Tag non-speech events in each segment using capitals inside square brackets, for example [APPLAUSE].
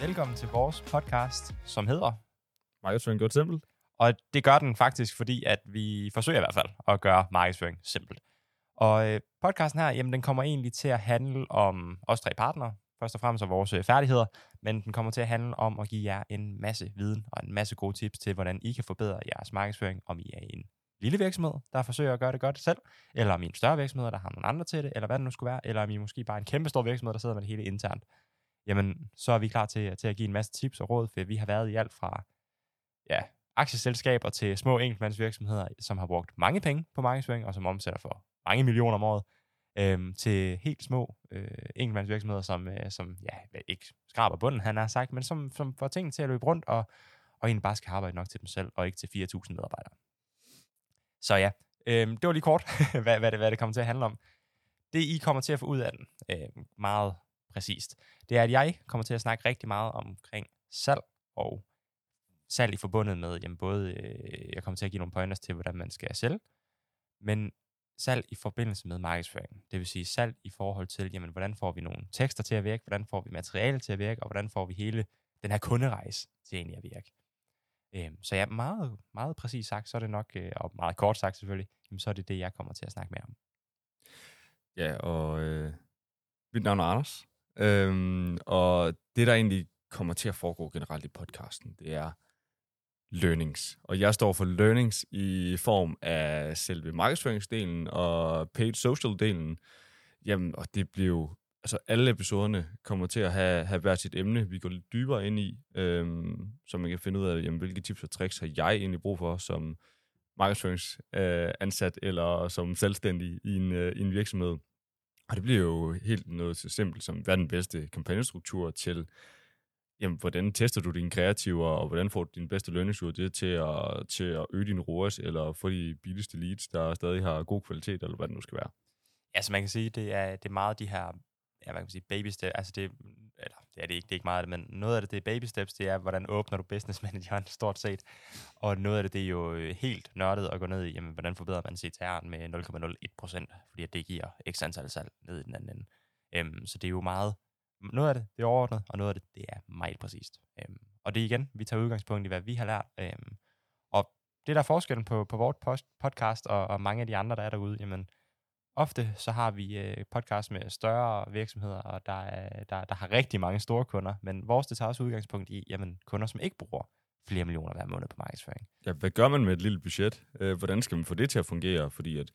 Velkommen til vores podcast, som hedder... Markedsføring gjort simpelt. Og det gør den faktisk, fordi at vi forsøger i hvert fald at gøre markedsføring simpelt. Og øh, podcasten her, jamen den kommer egentlig til at handle om os tre partnere, først og fremmest om vores øh, færdigheder, men den kommer til at handle om at give jer en masse viden og en masse gode tips til, hvordan I kan forbedre jeres markedsføring, om I er en lille virksomhed, der forsøger at gøre det godt selv, eller om I er en større virksomhed, der har nogle andre til det, eller hvad det nu skulle være, eller om I er måske bare en kæmpe stor virksomhed, der sidder med det hele internt. Jamen, så er vi klar til, til at give en masse tips og råd, for vi har været i alt fra ja, aktieselskaber til små enkeltmandsvirksomheder, som har brugt mange penge på markedsføring, og som omsætter for mange millioner om året, øhm, til helt små øh, enkeltmandsvirksomheder, som, øh, som ja, ikke skraber bunden, han har sagt, men som, som får tingene til at løbe rundt, og, og egentlig bare skal arbejde nok til dem selv, og ikke til 4.000 medarbejdere. Så ja, øhm, det var lige kort, [LAUGHS] hvad, hvad, det, hvad det kommer til at handle om. Det I kommer til at få ud af den, øh, meget præcist, det er, at jeg kommer til at snakke rigtig meget omkring salg og salg i forbundet med, jamen både, øh, jeg kommer til at give nogle pointers til, hvordan man skal sælge, men salg i forbindelse med markedsføring. Det vil sige salg i forhold til, jamen, hvordan får vi nogle tekster til at virke, hvordan får vi materiale til at virke, og hvordan får vi hele den her kunderejse til egentlig at virke. Øhm, så ja, meget, meget præcis sagt, så er det nok, øh, og meget kort sagt selvfølgelig, jamen, så er det det, jeg kommer til at snakke mere om. Ja, og øh, mit navn er Anders. Øhm, og det, der egentlig kommer til at foregå generelt i podcasten, det er learnings. Og jeg står for learnings i form af selve markedsføringsdelen og paid social-delen. Jamen, og det bliver altså alle episoderne kommer til at have, have hvert sit emne, vi går lidt dybere ind i, øhm, så man kan finde ud af, jamen, hvilke tips og tricks har jeg egentlig brug for som markedsføringsansat øh, eller som selvstændig i en, øh, i en virksomhed. Og det bliver jo helt noget så simpelt som, hvad er den bedste kampagnestruktur til, jamen, hvordan tester du dine kreativer, og hvordan får du din bedste lønningsur det til at, til at øge din ROAS, eller få de billigste leads, der stadig har god kvalitet, eller hvad det nu skal være. Ja, så man kan sige, det er, det er meget de her ja, hvad kan man sige, baby steps, altså det, eller det er det ikke, det er ikke meget af det, men noget af det, det er baby steps, det er, hvordan åbner du business manageren, stort set, og noget af det, det er jo øh, helt nørdet at gå ned i, jamen, hvordan forbedrer man CTR'en med 0,01 procent, fordi det giver x antal salg ned i den anden ende. Øhm, så det er jo meget, noget af det, det er overordnet, og noget af det, det er meget præcist. Øhm, og det er igen, vi tager udgangspunkt i, hvad vi har lært, øhm, og det der er forskellen på, på vores podcast og, og mange af de andre, der er derude, jamen, ofte så har vi øh, podcast med større virksomheder, og der, er, der, der har rigtig mange store kunder, men vores det tager også udgangspunkt i jamen, kunder, som ikke bruger flere millioner hver måned på markedsføring. Ja, hvad gør man med et lille budget? Øh, hvordan skal man få det til at fungere? Fordi at,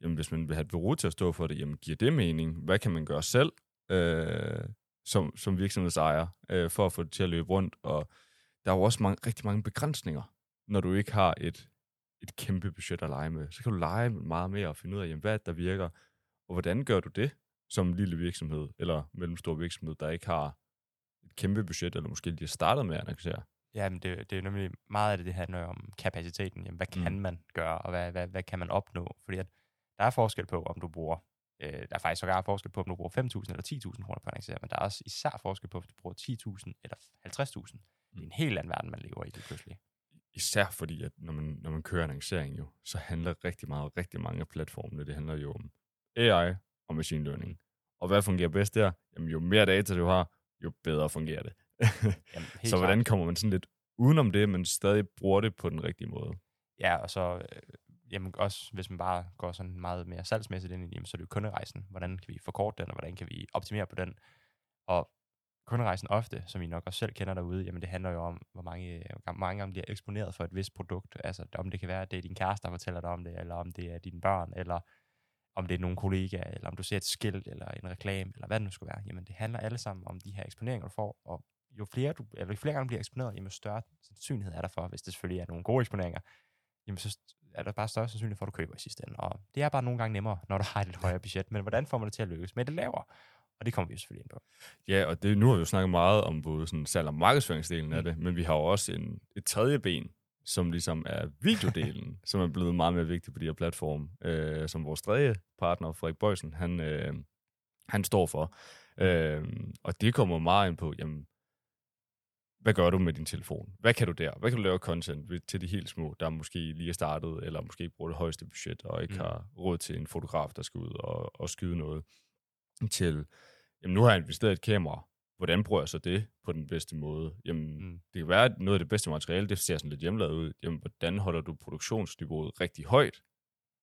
jamen, hvis man vil have et bureau til at stå for det, jamen, giver det mening? Hvad kan man gøre selv øh, som, som virksomhedsejer øh, for at få det til at løbe rundt? Og der er jo også mange, rigtig mange begrænsninger, når du ikke har et et kæmpe budget at lege med. Så kan du lege meget mere og finde ud af, jamen, hvad der virker, og hvordan gør du det som en lille virksomhed, eller mellemstor virksomhed, der ikke har et kæmpe budget, eller måske lige startet med at annoncere. Ja, men det, det er nemlig meget af det, det handler om kapaciteten. Jamen, hvad kan mm. man gøre, og hvad, hvad, hvad kan man opnå? Fordi at der er forskel på, om du bruger, øh, der er faktisk sågar forskel på, om du bruger 5.000 eller 10.000 kroner på at annoncere, men der er også især forskel på, om du bruger 10.000 eller 50.000. Det er en helt anden verden, man lever i det pludselig. Især fordi, at når man, når man kører annoncering jo, så handler rigtig meget, rigtig mange af platformene, det handler jo om AI og machine learning. Og hvad fungerer bedst der? Jamen, jo mere data du har, jo bedre fungerer det. [LAUGHS] Jamen, så hvordan kommer man sådan lidt udenom det, men stadig bruger det på den rigtige måde? Ja, og så øh, jamen også, hvis man bare går sådan meget mere salgsmæssigt ind i jamen, så er det jo kunderejsen. Hvordan kan vi forkorte den, og hvordan kan vi optimere på den? Og kunderejsen ofte, som I nok også selv kender derude, jamen det handler jo om, hvor mange, hvor mange gange bliver eksponeret for et vist produkt. Altså om det kan være, at det er din kæreste, der fortæller dig om det, eller om det er dine børn, eller om det er nogle kollegaer, eller om du ser et skilt, eller en reklame, eller hvad det nu skulle være. Jamen det handler alle sammen om de her eksponeringer, du får, og jo flere, du, eller jo flere gange du bliver eksponeret, jamen større sandsynlighed er der for, hvis det selvfølgelig er nogle gode eksponeringer, jamen så er der bare større sandsynlighed for, at du køber i sidste ende. Og det er bare nogle gange nemmere, når du har et lidt højere budget. Men hvordan får man det til at lykkes med det lavere? Og det kommer vi jo selvfølgelig ind på. Ja, og det, nu har vi jo snakket meget om både sådan salg- og markedsføringsdelen mm. af det, men vi har jo også en, et tredje ben, som ligesom er videodelen, [LAUGHS] som er blevet meget mere vigtig på de her platforme, øh, som vores tredje partner, Frederik Bøjsen, han, øh, han står for. Øh, og det kommer meget ind på, jamen, hvad gør du med din telefon? Hvad kan du der? Hvad kan du lave content til de helt små, der måske lige er startet, eller måske ikke bruger det højeste budget, og ikke mm. har råd til en fotograf, der skal ud og, og skyde noget, til jamen nu har jeg investeret et kamera hvordan bruger jeg så det på den bedste måde? Jamen, Mm. det kan være, at noget af det bedste materiale, det ser sådan lidt hjemmelavet ud. Jamen, hvordan holder du produktionsniveauet rigtig højt,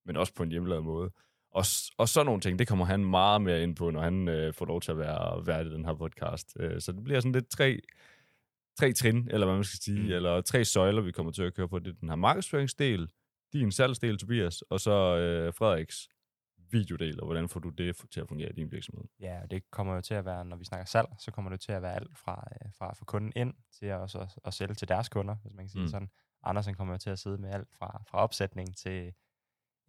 men også på en hjemmelavet måde? Og, og sådan nogle ting, det kommer han meget mere ind på, når han øh, får lov til at være vært i den her podcast. Øh, så det bliver sådan lidt tre, tre trin, eller hvad man skal sige, mm. eller tre søjler, vi kommer til at køre på. Det er den her markedsføringsdel, din salgsdel, Tobias, og så øh, Frederiks videodel, og hvordan får du det til at fungere i din virksomhed? Ja, og det kommer jo til at være, når vi snakker salg, så kommer det til at være alt fra, øh, fra at få kunden ind til at, også, at, sælge til deres kunder, hvis man kan sige mm. Sådan. Andersen kommer jo til at sidde med alt fra, fra opsætning til,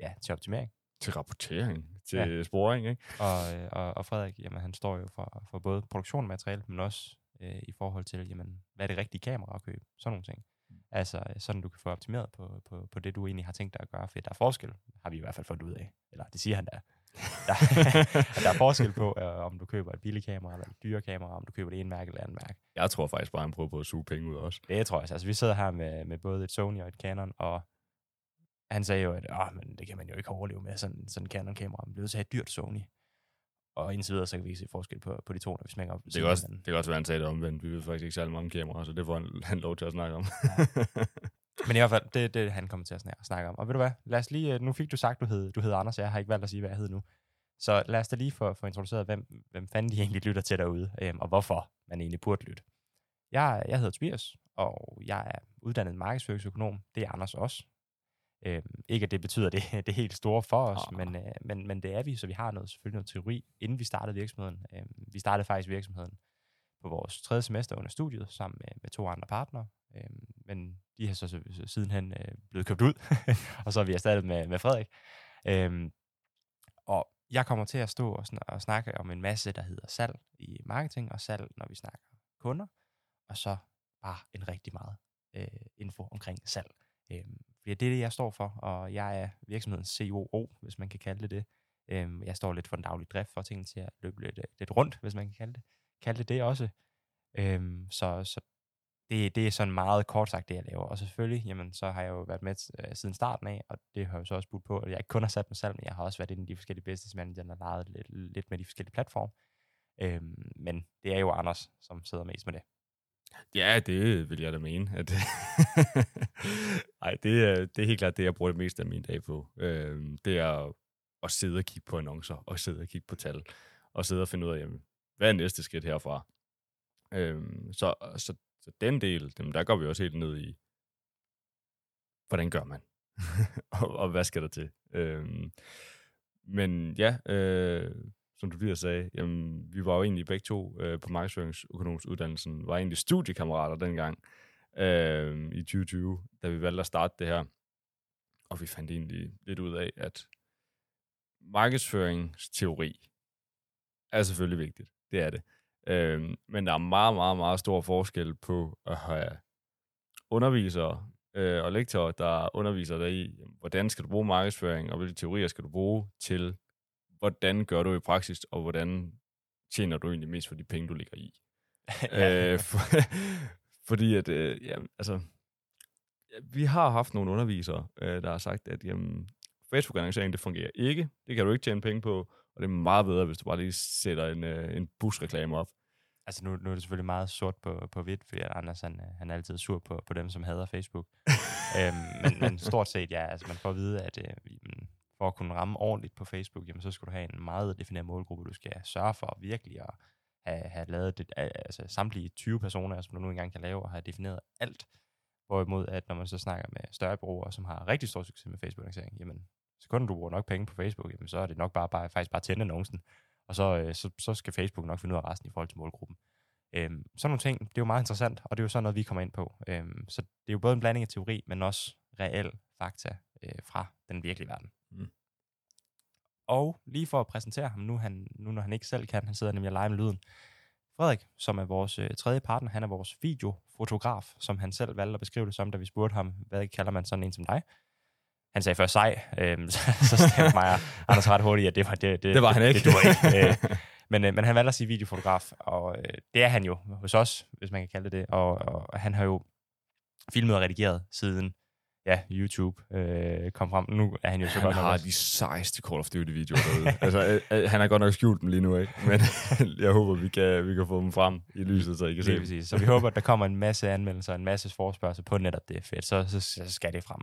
ja, til optimering. Til rapportering, til ja. sporing, ikke? Og, øh, og, og Frederik, jamen, han står jo for, for både produktion af materiale, men også øh, i forhold til, jamen, hvad er det rigtige kamera at købe? Sådan nogle ting. Altså, sådan du kan få optimeret på, på, på det, du egentlig har tænkt dig at gøre, for der er forskel, har vi i hvert fald fundet ud af. Eller det siger han da. Der, at [LAUGHS] der er forskel på, øh, om du køber et billigt kamera eller et dyre kamera, om du køber det ene mærke eller andet mærke. Jeg tror faktisk bare, han prøver på at suge penge ud også. Det tror jeg. Altså, vi sidder her med, med både et Sony og et Canon, og han sagde jo, at Åh, men det kan man jo ikke overleve med, sådan, sådan en Canon-kamera. Man bliver nødt til at have et dyrt Sony. Og indtil videre, så kan vi ikke se forskel på, på de to, når vi smækker op. Det kan, også, hinanden. det kan også være, han sagde det omvendt. Vi ved faktisk ikke særlig mange kameraer, så det får han, [LAUGHS] han lov til at snakke om. Men i hvert fald, det er det, han kommer til at snakke, om. Og ved du hvad, lad os lige, øh, nu fik du sagt, du hed, du hed Anders, jeg har ikke valgt at sige, hvad jeg hed nu. Så lad os da lige få, få introduceret, hvem, hvem fanden de [LAUGHS] egentlig lytter til derude, øhm, og hvorfor man egentlig burde lytte. Jeg, jeg hedder Tobias, og jeg er uddannet markedsføringsøkonom. Det er Anders også. Øhm, ikke at det betyder det, [LAUGHS] det helt store for os, Ah. men, øh, men, men det er vi, så vi har noget, selvfølgelig noget teori, inden vi startede virksomheden. Øhm, vi startede faktisk virksomheden på vores tredje semester under studiet, sammen med, med to andre partnere. Øhm, men de har så, så, så sidenhen øh, blevet købt ud, [LAUGHS] og så er vi erstattet med, med Frederik. Øhm, og jeg kommer til at stå og, sn- og snakke om en masse, der hedder salg i marketing, og salg, når vi snakker kunder, og så bare en rigtig meget øh, info omkring salg. Øhm, fordi det er det, jeg står for, og jeg er virksomhedens COO, hvis man kan kalde det det. Øhm, jeg står lidt for den daglige drift, for tingene til at løbe lidt, øh, lidt rundt, hvis man kan kalde det, kalde det, det også. Øhm, så så det, det er sådan meget kort sagt det, jeg laver. Og selvfølgelig, jamen, så har jeg jo været med øh, siden starten af, og det har jo så også budt på, at jeg ikke kun har sat mig selv, men jeg har også været inde i de forskellige business manager, og leget lidt, lidt med de forskellige platforme. Øhm, men det er jo Anders, som sidder mest med det ja, det vil jeg da mene. At [LAUGHS] Ej, det, er, det er helt klart det, jeg bruger det meste af min dag på. Øhm, det er at sidde og kigge på annoncer, og sidde og kigge på tal, og sidde og finde ud af, jamen, hvad er næste skridt herfra? Øhm, så, så, så den del, jamen, der går vi også helt ned i, hvordan gør man? [LAUGHS] og, og hvad skal der til? Øhm, men ja, øh, som du lige sagde, jamen, vi var jo egentlig begge to øh, på markedsføringsøkonomsuddannelsen, var egentlig studiekammerater dengang øh, i 2020, da vi valgte at starte det her. Og vi fandt egentlig lidt ud af, at markedsføringsteori er selvfølgelig vigtigt. Det er det. Øh, men der er meget, meget, meget stor forskel på at have undervisere øh, og lektorer, der underviser dig i, jamen, hvordan skal du bruge markedsføring, og hvilke teorier skal du bruge til, hvordan gør du i praksis, og hvordan tjener du egentlig mest for de penge, du ligger i. [LAUGHS] øh, for, [LAUGHS] fordi at, øh, ja, altså, vi har haft nogle undervisere, øh, der har sagt, at jamen, Facebook-annoncering, det fungerer ikke. Det kan du ikke tjene penge på, og det er meget bedre, hvis du bare lige sætter en, øh, en busreklame op. Altså nu, nu er det selvfølgelig meget sort på, på hvidt, fordi Anders han, øh, han er altid sur på, på dem, som hader Facebook. [LAUGHS] øhm, men, men stort set, ja, altså man får at vide, at øh, for at kunne ramme ordentligt på Facebook, jamen, så skal du have en meget defineret målgruppe. Du skal sørge for virkelig at have, have lavet det, altså, samtlige 20 personer, som du nu engang kan lave, og have defineret alt. Hvorimod, at når man så snakker med større brugere, som har rigtig stor succes med Facebook-annoncering, jamen, så kun du bruger nok penge på Facebook, jamen, så er det nok bare, bare faktisk bare tænde annoncen. Og så, øh, så, så skal Facebook nok finde ud af resten i forhold til målgruppen. Øhm, sådan nogle ting, det er jo meget interessant, og det er jo sådan noget, vi kommer ind på. Øhm, så det er jo både en blanding af teori, men også reel fakta øh, fra den virkelige verden. Mm. Og lige for at præsentere ham nu, han, nu når han ikke selv kan, han sidder nemlig og leger med lyden. Frederik, som er vores øh, tredje partner, han er vores videofotograf, som han selv valgte at beskrive det som, da vi spurgte ham, hvad kalder man sådan en som dig? Han sagde først sej, øhm, [LAUGHS] så, så stemte mig og Anders ret hurtigt, at det var, det, det, Det var han ikke. Det, det var ikke. [LAUGHS] Øh, men, øh, men han valgte at sige videofotograf, og øh, det er han jo hos os, hvis man kan kalde det det. Og, og han har jo filmet og redigeret siden ja, YouTube øh, kom frem. Nu er han jo så Han godt nok har også- de sejeste Call of Duty-videoer derude. [LAUGHS] altså, øh, øh, han har godt nok skjult dem lige nu, ikke? Men [LAUGHS] jeg håber, vi kan, vi kan få dem frem i lyset, så I kan se dem. Så vi håber, at der kommer en masse anmeldelser, en masse forspørgsel på netop det. Fedt, så, så, så skal det frem.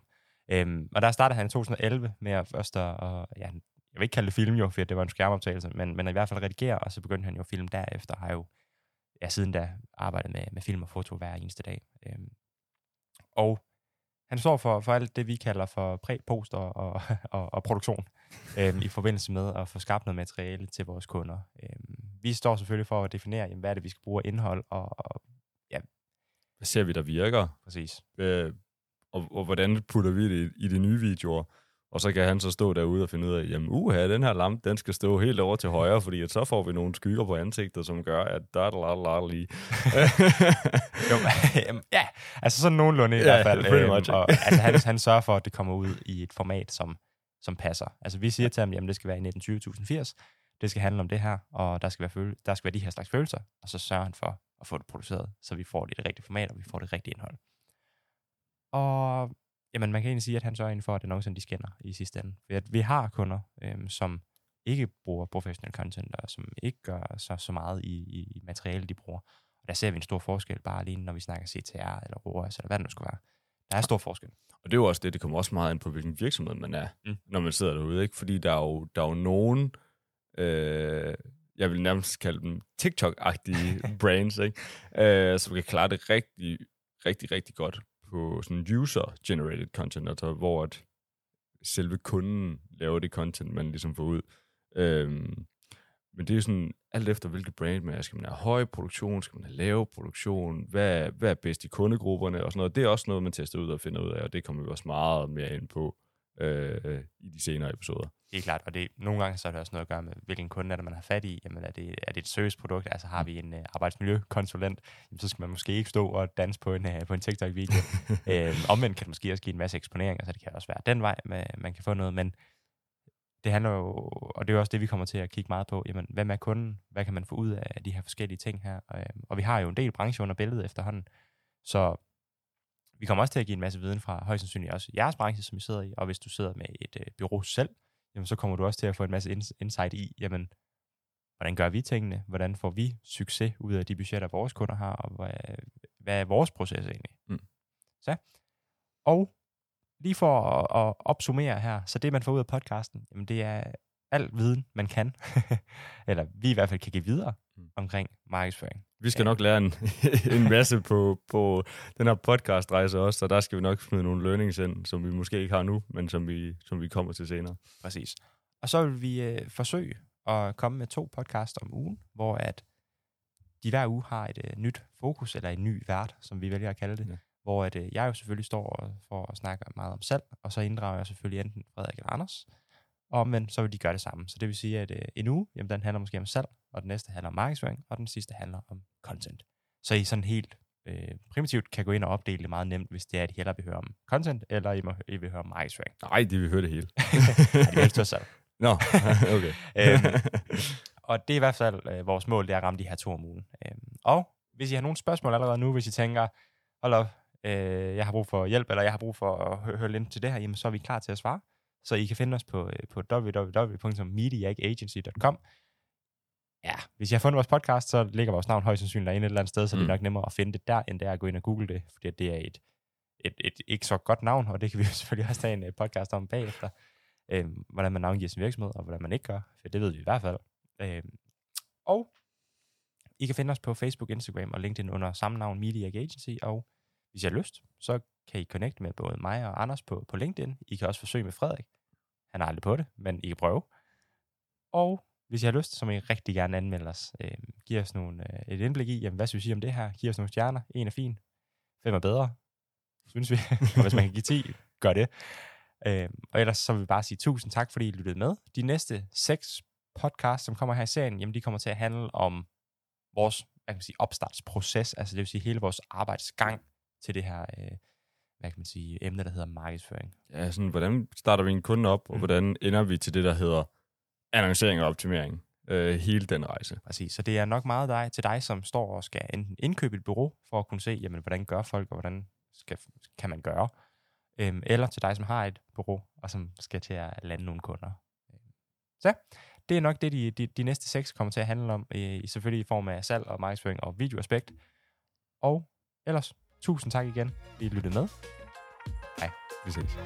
Øhm, og der startede han i 2011 med at først at, og, ja, jeg vil ikke kalde det film jo, for det var en skærmoptagelse, men, men i hvert fald redigere, og så begyndte han jo film derefter, har jo ja, siden da arbejdet med, med film og foto hver eneste dag. Øhm, og han står for, for alt det, vi kalder for præ, post og, og, [LAUGHS] og, og produktion øhm, i forbindelse med at få skabt noget materiale til vores kunder. Øhm, vi står selvfølgelig for at definere, jamen, hvad er det, vi skal bruge af indhold, og, og Hvad ser vi, der virker? præcis. Øh, og, og hvordan putter vi det i, i de nye videoer? Og så kan han så stå derude og finde ud af, jamen uha, den her lampe, den skal stå helt over til højre, fordi at så får vi nogle skygger på ansigtet, som gør, at der er lige. [LAUGHS] Jo, ja, altså sådan nogenlunde i Ja, hvert fald. pretty much, og, altså, han, han sørger for, at det kommer ud i et format, som, som passer. Altså vi siger til ham, jamen det skal være i 1920-1080, det skal handle om det her, og der skal, være føle, der skal være de her slags følelser, og så sørger han for at få det produceret, så vi får det i det rigtige format, og vi får det rigtige indhold. Og jamen, man kan egentlig sige, at han sørger egentlig for, at annoncerne de skinner i sidste ende. For at vi har kunder, øhm, som ikke bruger professional content, og som ikke gør så, så meget i, i, i materiale, de bruger. Og der ser vi en stor forskel, bare alene når vi snakker CTR eller ROAS, eller hvad det nu skal være. Der er stor forskel. Og det er jo også det, det kommer også meget ind på, hvilken virksomhed man er, mm. når man sidder derude, ikke? Fordi der er jo, der er jo nogen, øh, jeg vil nærmest kalde dem TikTok-agtige [LAUGHS] brands, ikke? Øh, som kan klare det rigtig, rigtig, rigtig godt på sådan user-generated content, altså hvor at selve kunden laver det content, man ligesom får ud. Øhm, men det er sådan, alt efter hvilket brand man er. Skal man have høj produktion? Skal man have lav produktion? Hvad, er- hvad er bedst i kundegrupperne? Og sådan noget. Det er også noget, man tester ud og finder ud af, og det kommer vi også meget mere ind på øh, i de senere episoder. Helt klart, og det, nogle gange så er det også noget at gøre med, hvilken kunde er det, man har fat i. Jamen, er det, er det et serviceprodukt? Altså har vi en uh, arbejdsmiljøkonsulent, jamen, så skal man måske ikke stå og danse på en, uh, på en TikTok-video. [LAUGHS] øhm, omvendt kan det måske også give en masse eksponering, så det kan også være den vej, med, man kan få noget, men det handler jo, og det er jo også det, vi kommer til at kigge meget på, jamen, hvem er kunden? Hvad kan man få ud af de her forskellige ting her? Øhm, og vi har jo en del brancher under billedet efterhånden, så vi kommer også til at give en masse viden fra højst sandsynligt også jeres branche, som I sidder i, og hvis du sidder med et øh, bureau selv, jamen, så kommer du også til at få en masse ins- insight i, jamen, hvordan gør vi tingene? Hvordan får vi succes ud af de budgetter, vores kunder har, og hvad, hvad er vores proces egentlig? Mm. Så. Og lige for at, at opsummere her, så det, man får ud af podcasten, jamen, det er al viden, man kan, [LAUGHS] eller vi i hvert fald kan give videre Mm. omkring markedsføring. Vi skal Ja. nok lære en, [LAUGHS] en masse på, på den her podcast-rejse også, så der skal vi nok smide nogle learnings ind, som vi måske ikke har nu, men som vi, som vi kommer til senere. Præcis. Og så vil vi øh, forsøge at komme med to podcasts om ugen, hvor at de hver uge har et øh, nyt fokus, eller en ny vært, som vi vælger at kalde det. Ja. Hvor at, øh, jeg jo selvfølgelig står og, for at snakke meget om salg, og så inddrager jeg selvfølgelig enten Frederik eller Anders. Og men så vil de gøre det samme. Så det vil sige, at øh, en uge, jamen, den handler måske om salg, og den næste handler om markedsføring, og den sidste handler om content. Så I sådan helt øh, primitivt kan gå ind og opdele det meget nemt, hvis det er, at I hellere vil høre om content, eller I, må, I vil høre om markedsføring. Nej, det vi høre det hele. [LAUGHS] Nej, de vil helst høre salg. Nå, [LAUGHS] okay. [LAUGHS] Øhm, og det er i hvert fald øh, vores mål, det er at ramme de her to om ugen. Øhm, og hvis I har nogle spørgsmål allerede nu, hvis I tænker, hold op, øh, jeg har brug for hjælp, eller jeg har brug for at hø- høre lidt til det her, jamen så er vi klar til at svare. Så I kan finde os på, øh, på www.mediaagagency.com. Ja, hvis I har fundet vores podcast, så ligger vores navn højst sandsynligt derinde et eller andet sted, så mm. det er nok nemmere at finde det der, end det er at gå ind og google det, fordi det er et, et, et ikke så godt navn, og det kan vi jo [LAUGHS] selvfølgelig også tage en øh, podcast om bagefter, øhm, hvordan man navngiver sin virksomhed, og hvordan man ikke gør, for det ved vi i hvert fald. Øhm, og I kan finde os på Facebook, Instagram og LinkedIn under samme navn, Media Agency, og hvis I har lyst, så kan I connecte med både mig og Anders på, på LinkedIn. I kan også forsøge med Frederik. Han er aldrig på det, men I kan prøve. Og hvis I har lyst, så må I rigtig gerne anmelde os. Øh, giv os nogle, øh, et indblik i, jamen, hvad synes I om det her? Giv os nogle stjerner. En er fin. Fem er bedre. Synes vi. [LAUGHS] og hvis man kan give 10, gør det. Øh, og ellers så vil vi bare sige tusind tak, fordi I lyttede med. De næste seks podcasts, som kommer her i serien, jamen de kommer til at handle om vores hvad kan man sige, opstartsproces, altså det vil sige hele vores arbejdsgang til det her, øh, hvad kan man sige, emne, der hedder markedsføring. Ja, sådan, hvordan starter vi en kunde op, og mm. hvordan ender vi til det, der hedder annoncering og optimering? Øh, hele den rejse. Præcis, så det er nok meget dig, til dig, som står og skal enten indkøbe et bureau, for at kunne se, jamen, hvordan gør folk, og hvordan skal, kan man gøre, øhm, eller til dig, som har et bureau, og som skal til at lande nogle kunder. Så det er nok det, de, de, de næste seks kommer til at handle om, øh, selvfølgelig i form af salg og markedsføring og videoaspekt. Og ellers Tusind tak igen, fordi I lyttede med. Hej, vi ses.